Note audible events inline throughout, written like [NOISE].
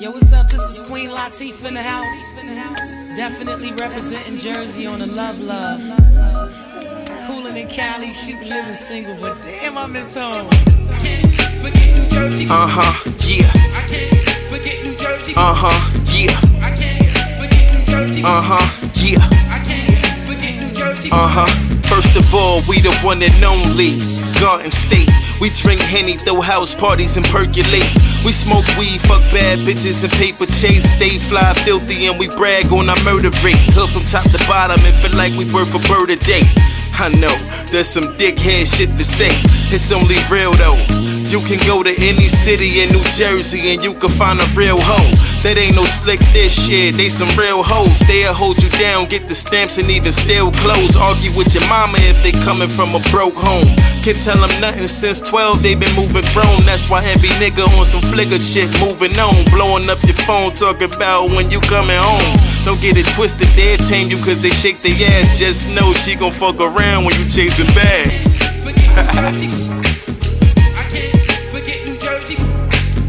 Yo, what's up? This is Queen Latifah in the house. Definitely representing Jersey on the Love Love. Cooling in Cali, shooting living single, but damn, I miss home. Uh huh, yeah. Uh huh, yeah. Uh huh, yeah. Uh huh. First of all, we the one and only Garden State. We drink Henny, throw house parties and percolate. We smoke weed, fuck bad bitches and paper chase. Stay fly, filthy, and we brag on our murder rate. Hood from top to bottom and feel like we worth a bird a day. I know there's some dickhead shit to say. It's only real though. You can go to any city in New Jersey and you can find a real hoe. That ain't no slick this shit, they some real hoes. They'll hold you down, get the stamps and even steal clothes. Argue with your mama if they coming from a broke home. Can tell them nothing since 12, they been moving from. That's why every nigga on some flicker shit moving on. Blowing up your phone, talking about when you coming home. Don't get it twisted, they'll tame you cause they shake their ass. Just know she gon' fuck around when you chasing bags. [LAUGHS]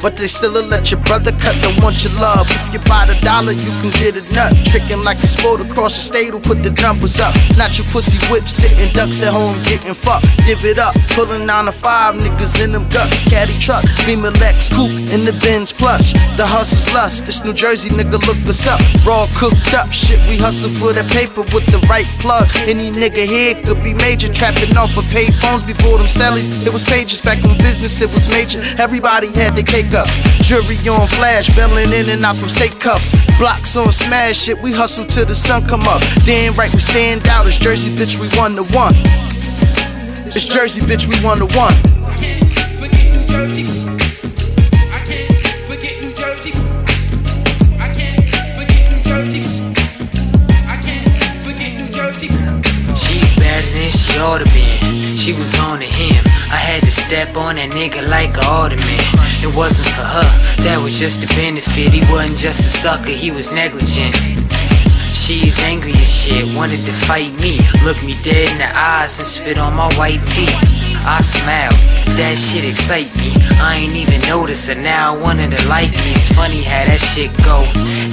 But they still'll let your brother cut, don't want your love. If you buy the dollar, you can get a nut. Tricking like a sport across the state who put the numbers up. Not your pussy whip sitting ducks at home getting fucked. Give it up, pulling on a five niggas in them guts. Caddy truck, Beamer Lex coupe in the Benz plush. The hustle's lust, this New Jersey nigga look us up. Raw cooked up shit, we hustle for that paper with the right plug. Any nigga here could be major, trapping off of paid phones before them sellies. It was pages back when business, it was major. Everybody had their cake Jury on flash, belling in and out from state cuffs. Blocks on smash shit, we hustle till the sun come up. Damn right, we stand out. It's Jersey, bitch, we one to one. It's Jersey, bitch, we one to one. She's she oughta been. She was on to him. I had to step on that nigga like a alderman. It wasn't for her, that was just a benefit. He wasn't just a sucker, he was negligent. She's angry as shit, wanted to fight me. Look me dead in the eyes and spit on my white teeth. I smile, that shit excite me. I ain't even notice her now, I wanted to like me. It's funny how that shit go.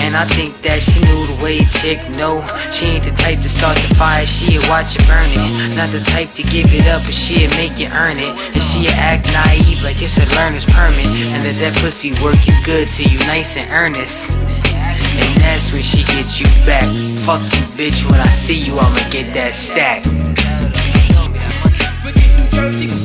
And I think that she knew the way chick know. She ain't the type to start the fire, she'll watch it burn it. Not the type to give it up, but she'll make you earn it. And she'll act naive like it's a learner's permit. And let that pussy work you good till you nice and earnest. And that's when she gets you back. Fuck you, bitch. When I see you, I'ma get that stack. Jersey.